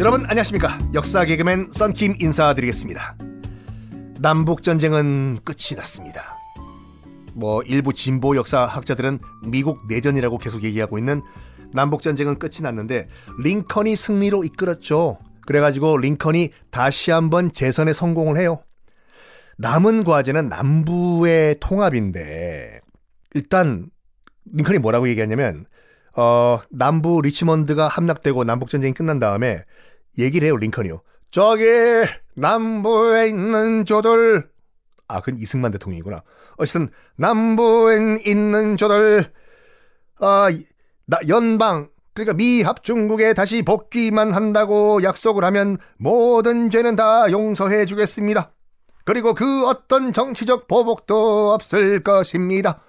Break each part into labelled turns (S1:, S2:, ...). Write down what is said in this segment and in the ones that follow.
S1: 여러분 안녕하십니까? 역사 개그맨 썬킴 인사드리겠습니다. 남북전쟁은 끝이 났습니다. 뭐 일부 진보 역사학자들은 미국 내전이라고 계속 얘기하고 있는 남북전쟁은 끝이 났는데 링컨이 승리로 이끌었죠. 그래가지고 링컨이 다시 한번 재선에 성공을 해요. 남은 과제는 남부의 통합인데 일단 링컨이 뭐라고 얘기했냐면 어, 남부 리치먼드가 함락되고 남북 전쟁이 끝난 다음에 얘기를 해요, 링컨이요. 저기, 남부에 있는 조들. 아, 그건 이승만 대통령이구나. 어쨌든, 남부에 있는 조들, 아, 나, 연방, 그러니까 미합 중국에 다시 복귀만 한다고 약속을 하면 모든 죄는 다 용서해 주겠습니다. 그리고 그 어떤 정치적 보복도 없을 것입니다.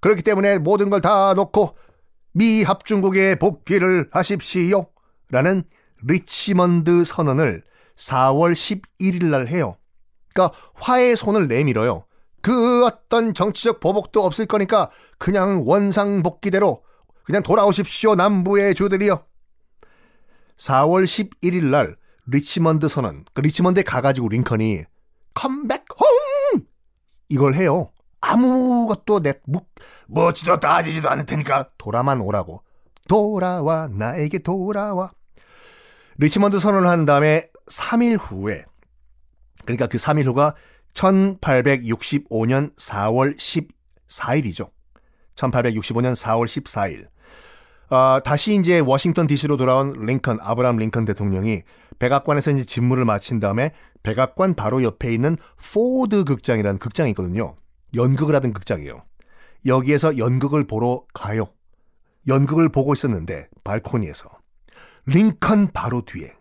S1: 그렇기 때문에 모든 걸 다 놓고 미 합중국에 복귀를 하십시오. 라는 리치먼드 선언을 4월 11일 날 해요. 그러니까 화해 손을 내밀어요. 그 어떤 정치적 보복도 없을 거니까 그냥 원상복귀대로 그냥 돌아오십시오. 남부의 주들이요. 4월 11일 날 리치먼드 선언, 그 리치먼드에 가가지고 링컨이 Come back home! 이걸 해요. 아무것도 내 묵, 묻지도 따지지도 않을 테니까 돌아만 오라고. 돌아와, 나에게 돌아와. 리치먼드 선언을 한 다음에 3일 후에, 그러니까 그 3일 후가 1865년 4월 14일이죠. 1865년 4월 14일. 어, 다시 이제 워싱턴 DC로 돌아온 링컨, 아브라함 링컨 대통령이 백악관에서 이제 직무를 마친 다음에 백악관 바로 옆에 있는 포드 극장이라는 극장이 있거든요. 연극을 하던 극장이에요. 여기에서 연극을 보러 가요. 연극을 보고 있었는데 발코니에서 링컨 바로 뒤에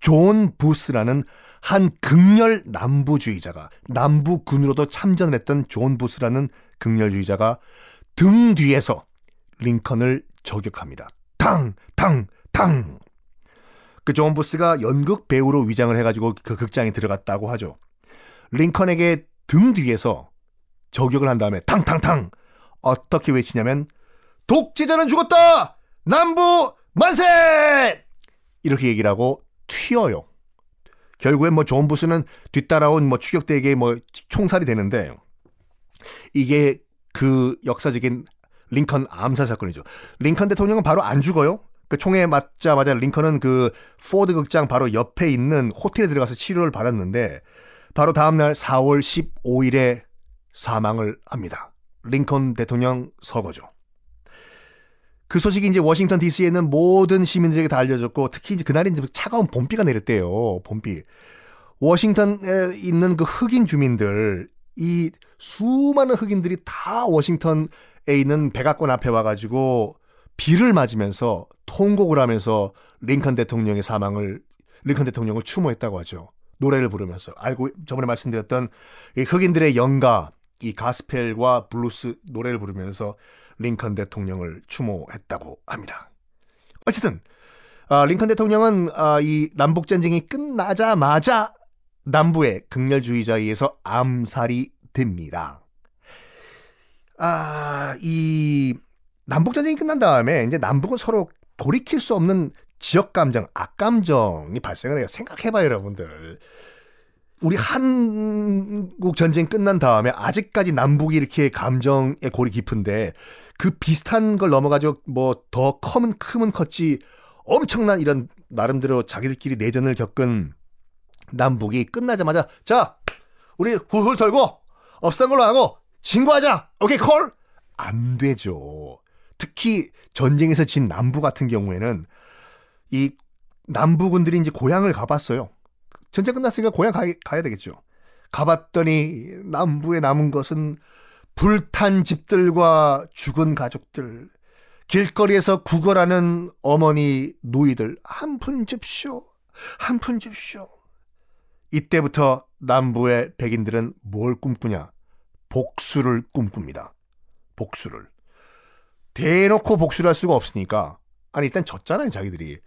S1: 존 부스라는 한 극렬 남부주의자가 남부군으로도 참전을 했던 존 부스라는 극렬주의자가 등 뒤에서 링컨을 저격합니다. 탕! 탕! 탕! 그 존 부스가 연극 배우로 위장을 해가지고 그 극장에 들어갔다고 하죠. 링컨에게 등 뒤에서 저격을 한 다음에 탕탕탕 어떻게 외치냐면 독재자는 죽었다 남부 만세 이렇게 얘기를 하고 튀어요. 결국엔 뭐 존 부스는 뒤따라온 뭐 추격대에게 뭐 총살이 되는데 이게 그 역사적인 링컨 암살 사건이죠. 링컨 대통령은 바로 안 죽어요. 그 총에 맞자마자 링컨은 그 포드 극장 바로 옆에 있는 호텔에 들어가서 치료를 받았는데 바로 다음날 4월 15일에 사망을 합니다. 링컨 대통령 서거죠. 그 소식이 이제 워싱턴 DC에 있는 모든 시민들에게 다 알려졌고 특히 이제 그날이 이제 차가운 봄비가 내렸대요. 봄비. 워싱턴에 있는 그 흑인 주민들 이 수많은 흑인들이 다 워싱턴에 있는 백악관 앞에 와가지고 비를 맞으면서 통곡을 하면서 링컨 대통령의 사망을 링컨 대통령을 추모했다고 하죠. 노래를 부르면서 알고 저번에 말씀드렸던 이 흑인들의 영가 이 가스펠과 블루스 노래를 부르면서 링컨 대통령을 추모했다고 합니다. 어쨌든 아, 링컨 대통령은 아, 이 남북 전쟁이 끝나자마자 남부의 극렬주의자에 의해서 암살이 됩니다. 아, 이 남북 전쟁이 끝난 다음에 이제 남북은 서로 돌이킬 수 없는 지역 감정, 악감정이 발생을 해요. 생각해봐요, 여러분들. 우리 한국 전쟁 끝난 다음에 아직까지 남북이 이렇게 감정의 골이 깊은데 그 비슷한 걸 넘어가지고 뭐더 커면 크면 컸지 엄청난 이런 나름대로 자기들끼리 내전을 겪은 남북이 끝나자마자 자 우리 훌훌 털고 없었던 걸로 하고 진구하자. 오케이 콜. 안 되죠. 특히 전쟁에서 진 남부 같은 경우에는 이 남부군들이 이제 고향을 가봤어요 전쟁 끝났으니까 고향 가, 가야 되겠죠 가봤더니 남부에 남은 것은 불탄 집들과 죽은 가족들 길거리에서 구걸하는 어머니 노이들 한 푼 줍쇼 한 푼 줍쇼 이때부터 남부의 백인들은 뭘 꿈꾸냐? 복수를 꿈꿉니다. 복수를. 대놓고 복수를 할 수가 없으니까 아니 일단 졌잖아요 자기들이.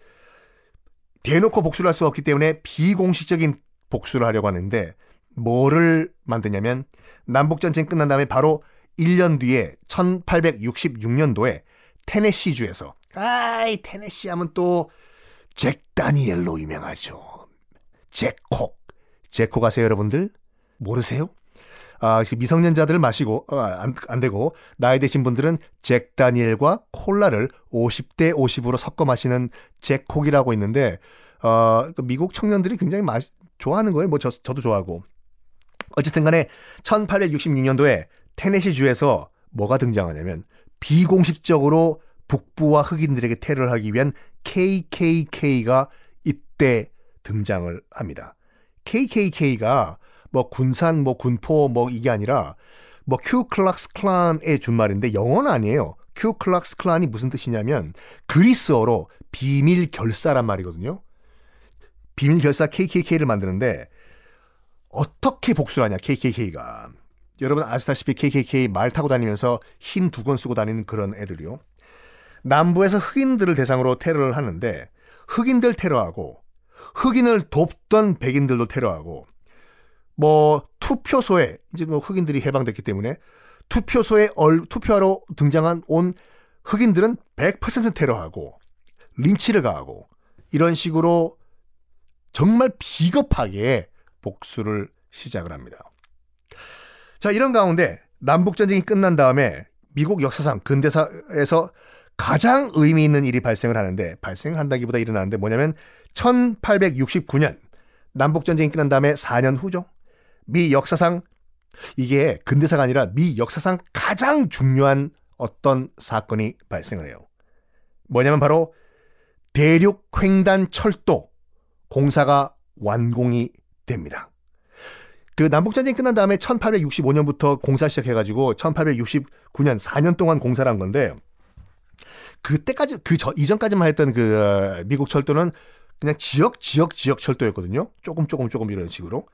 S1: 대놓고 복수를 할 수가 없기 때문에 비공식적인 복수를 하려고 하는데 뭐를 만드냐면 남북전쟁 끝난 다음에 바로 1년 뒤에 1866년도에 테네시주에서 아이 테네시 하면 또 잭 다니엘로 유명하죠. 잭콕. 잭콕 아세요 여러분들? 모르세요? 아, 미성년자들을 마시고 어, 안, 안 되고 나이 드신 분들은 잭 다니엘과 콜라를 50대 50으로 섞어 마시는 잭콕이라고 있는데 어, 그 미국 청년들이 굉장히 마, 좋아하는 거예요. 뭐 저, 저도 좋아하고. 어쨌든 간에 1866년도에 테네시 주에서 뭐가 등장하냐면 비공식적으로 북부와 흑인들에게 테러를 하기 위한 KKK가 이때 등장을 합니다. KKK가 뭐 군산, 뭐 군포, 뭐 이게 아니라 뭐 큐 클락스 클란의 준말인데 영어는 아니에요. 큐 클락스 클란이 무슨 뜻이냐면 그리스어로 비밀 결사란 말이거든요. 비밀 결사 KKK를 만드는데 어떻게 복수를 하냐 KKK가 여러분 아시다시피 KKK 말 타고 다니면서 흰 두건 쓰고 다니는 그런 애들이요. 남부에서 흑인들을 대상으로 테러를 하는데 흑인들 테러하고 흑인을 돕던 백인들도 테러하고 뭐 투표소에 이제 뭐 흑인들이 해방됐기 때문에 투표소에 얼, 투표하러 등장한 온 흑인들은 100% 테러하고 린치를 가하고 이런 식으로 정말 비겁하게 복수를 시작을 합니다. 자, 이런 가운데 남북전쟁이 끝난 다음에 미국 역사상 근대사에서 가장 의미 있는 일이 발생을 하는데 발생한다기보다 일어나는데 뭐냐면 1869년 남북전쟁이 끝난 다음에 4년 후죠. 미 역사상 이게 근대사가 아니라 미 역사상 가장 중요한 어떤 사건이 발생을 해요. 뭐냐면 바로 대륙 횡단 철도 공사가 완공이 됩니다. 그 남북전쟁이 끝난 다음에 1865년부터 공사 시작해가지고 1869년 4년 동안 공사를 한 건데 그때까지 그 저 이전까지만 했던 그 어, 미국 철도는 그냥 지역 지역 지역 철도였거든요. 조금 조금 조금 이런 식으로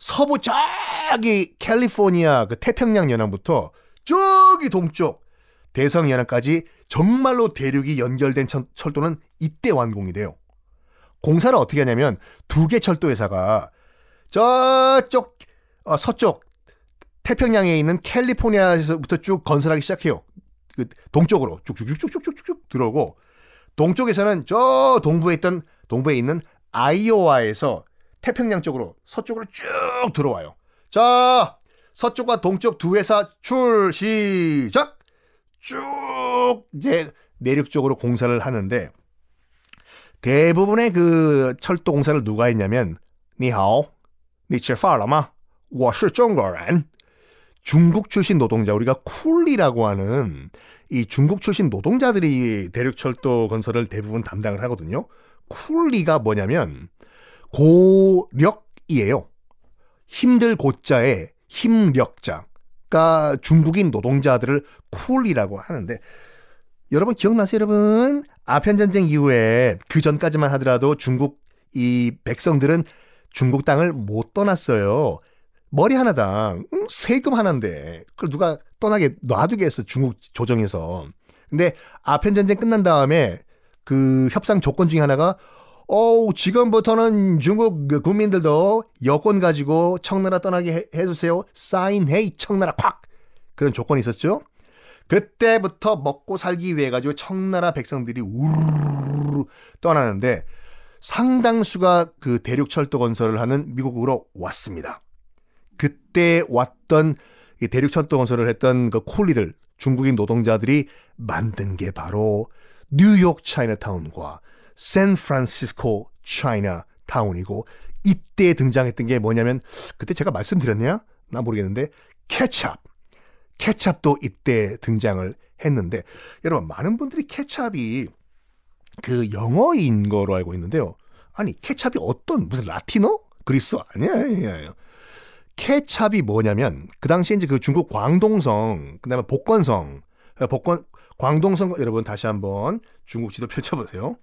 S1: 서부 저기 캘리포니아 그 태평양 연안부터 저기 동쪽 대성 연안까지 정말로 대륙이 연결된 철도는 이때 완공이 돼요. 공사를 어떻게 하냐면 두 개 철도 회사가 저쪽 어, 서쪽 태평양에 있는 캘리포니아에서부터 쭉 건설하기 시작해요. 그 동쪽으로 쭉쭉쭉쭉쭉쭉 들어오고 동쪽에서는 저 동부에 있던 동부에 있는 아이오와에서 태평양 쪽으로 서쪽으로 쭉 들어와요. 자, 서쪽과 동쪽 두 회사 출 시작. 쭉 이제 내륙 쪽으로 공사를 하는데 대부분의 그 철도 공사를 누가 했냐면 니하오, 니체파라마, 워시종거란 중국 출신 노동자 우리가 쿨리라고 하는 이 중국 출신 노동자들이 대륙 철도 건설을 대부분 담당을 하거든요. 쿨리가 뭐냐면 고력이에요. 힘들 고자에 힘력자가 중국인 노동자들을 쿨리라고 하는데 여러분 기억나세요, 여러분? 아편 전쟁 이후에 그 전까지만 하더라도 중국 이 백성들은 중국 땅을 못 떠났어요. 머리 하나당 음, 세금 하나인데 그걸 누가 떠나게 놔두겠어 중국 조정에서. 근데 아편 전쟁 끝난 다음에 그 협상 조건 중에 하나가 어 지금부터는 중국 그 국민들도 여권 가지고 청나라 떠나게 해, 해주세요. 사인헤이 청나라 콱 그런 조건이 있었죠. 그때부터 먹고 살기 위해 가지고 청나라 백성들이 우르르 떠나는데 상당수가 그 대륙 철도 건설을 하는 미국으로 왔습니다. 그때 왔던 대륙 철도 건설을 했던 그 콜리들 중국인 노동자들이 만든 게 바로 뉴욕 차이나타운과 샌프란시스코 차이나 타운이고 이때 등장했던 게 뭐냐면 그때 제가 말씀드렸냐? 나 모르겠는데 케찹 케찹도 이때 등장을 했는데 여러분 많은 분들이 케찹이 그 영어인 거로 알고 있는데요. 아니 케찹이 어떤 무슨 라틴어? 그리스 아니야, 아니에요. 케찹이 뭐냐면 그 당시에 이제 그 중국 광동성 그다음에 복건성 복건 광동성 여러분 다시 한번 중국 지도 펼쳐보세요.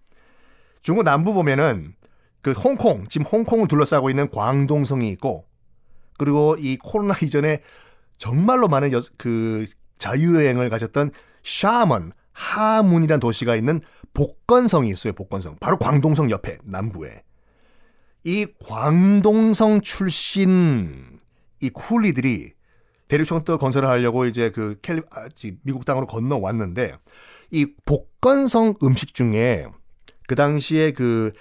S1: 중국 남부 보면은 그 홍콩 지금 홍콩을 둘러싸고 있는 광동성이 있고 그리고 이 코로나 이전에 정말로 많은 여, 그 자유여행을 가졌던 샤먼, 하문이란 도시가 있는 복건성이 있어요. 복건성. 바로 광동성 옆에 남부에. 이 광동성 출신 이 쿨리들이 대륙청도 건설을 하려고 이제 그 캘리 아, 미국 땅으로 건너왔는데 이 복건성 음식 중에 그 당시에 그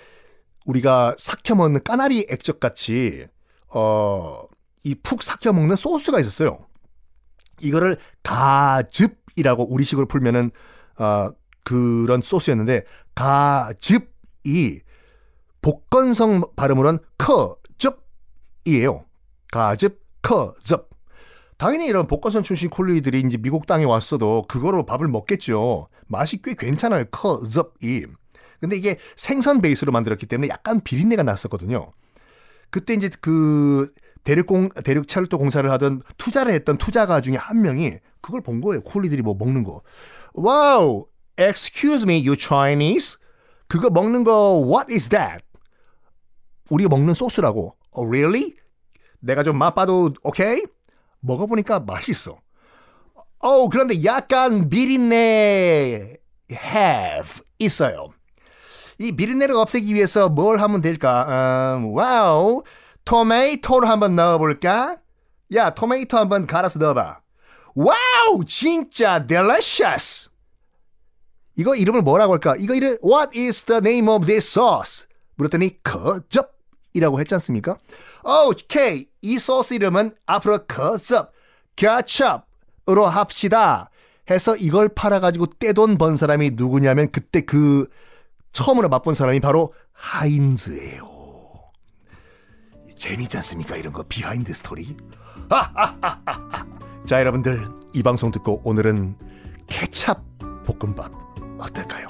S1: 우리가 삭혀 먹는 까나리 액젓 같이 어 이 푹 삭혀 먹는 소스가 있었어요. 이거를 가즙이라고 우리식으로 풀면은 어 그런 소스였는데 가즙이 복건성 발음으로는 커즙이에요. 가즙, 커즙. 당연히 이런 복건성 출신 콜리들이 이제 미국 땅에 왔어도 그거로 밥을 먹겠죠. 맛이 꽤 괜찮아요. 커즙이. 근데 이게 생선 베이스로 만들었기 때문에 약간 비린내가 났었거든요. 그때 이제 그 대륙공 대륙 철도 공사를 하던 투자를 했던 투자가 중에 한 명이 그걸 본 거예요. 쿨리들이 뭐 먹는 거. wow, excuse me, you Chinese. 그거 먹는 거 what is that? 우리가 먹는 소스라고. Oh, really? 내가 좀 맛봐도 오케이? 먹어보니까 맛있어. 어, 그런데 약간 비린내 have 있어요. 이 비린내를 없애기 위해서 뭘 하면 될까? 음, wow, 토마토를 한번 넣어볼까? 야, 토마토 한번 갈아서 넣어봐. wow, 진짜 delicious. 이거 이름을 뭐라고 할까? 이거 이름 What is the name of this sauce? 물었더니 거접 이라고 했지 않습니까? 오케이, 이 소스 이름은 앞으로 거접, ketchup으로 합시다. 해서 이걸 팔아가지고 떼돈 번 사람이 누구냐면 그때 그 처음으로 맛본 사람이 바로 하인즈예요. 재밌지 않습니까? 이런 거 behind story. 자, 여러분들 이 방송 듣고 오늘은 케찹 볶음밥 어떨까요?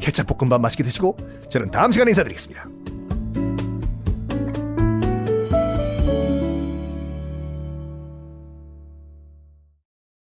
S1: 케찹 볶음밥 맛있게 드시고 저는 다음 시간에 인사드리겠습니다.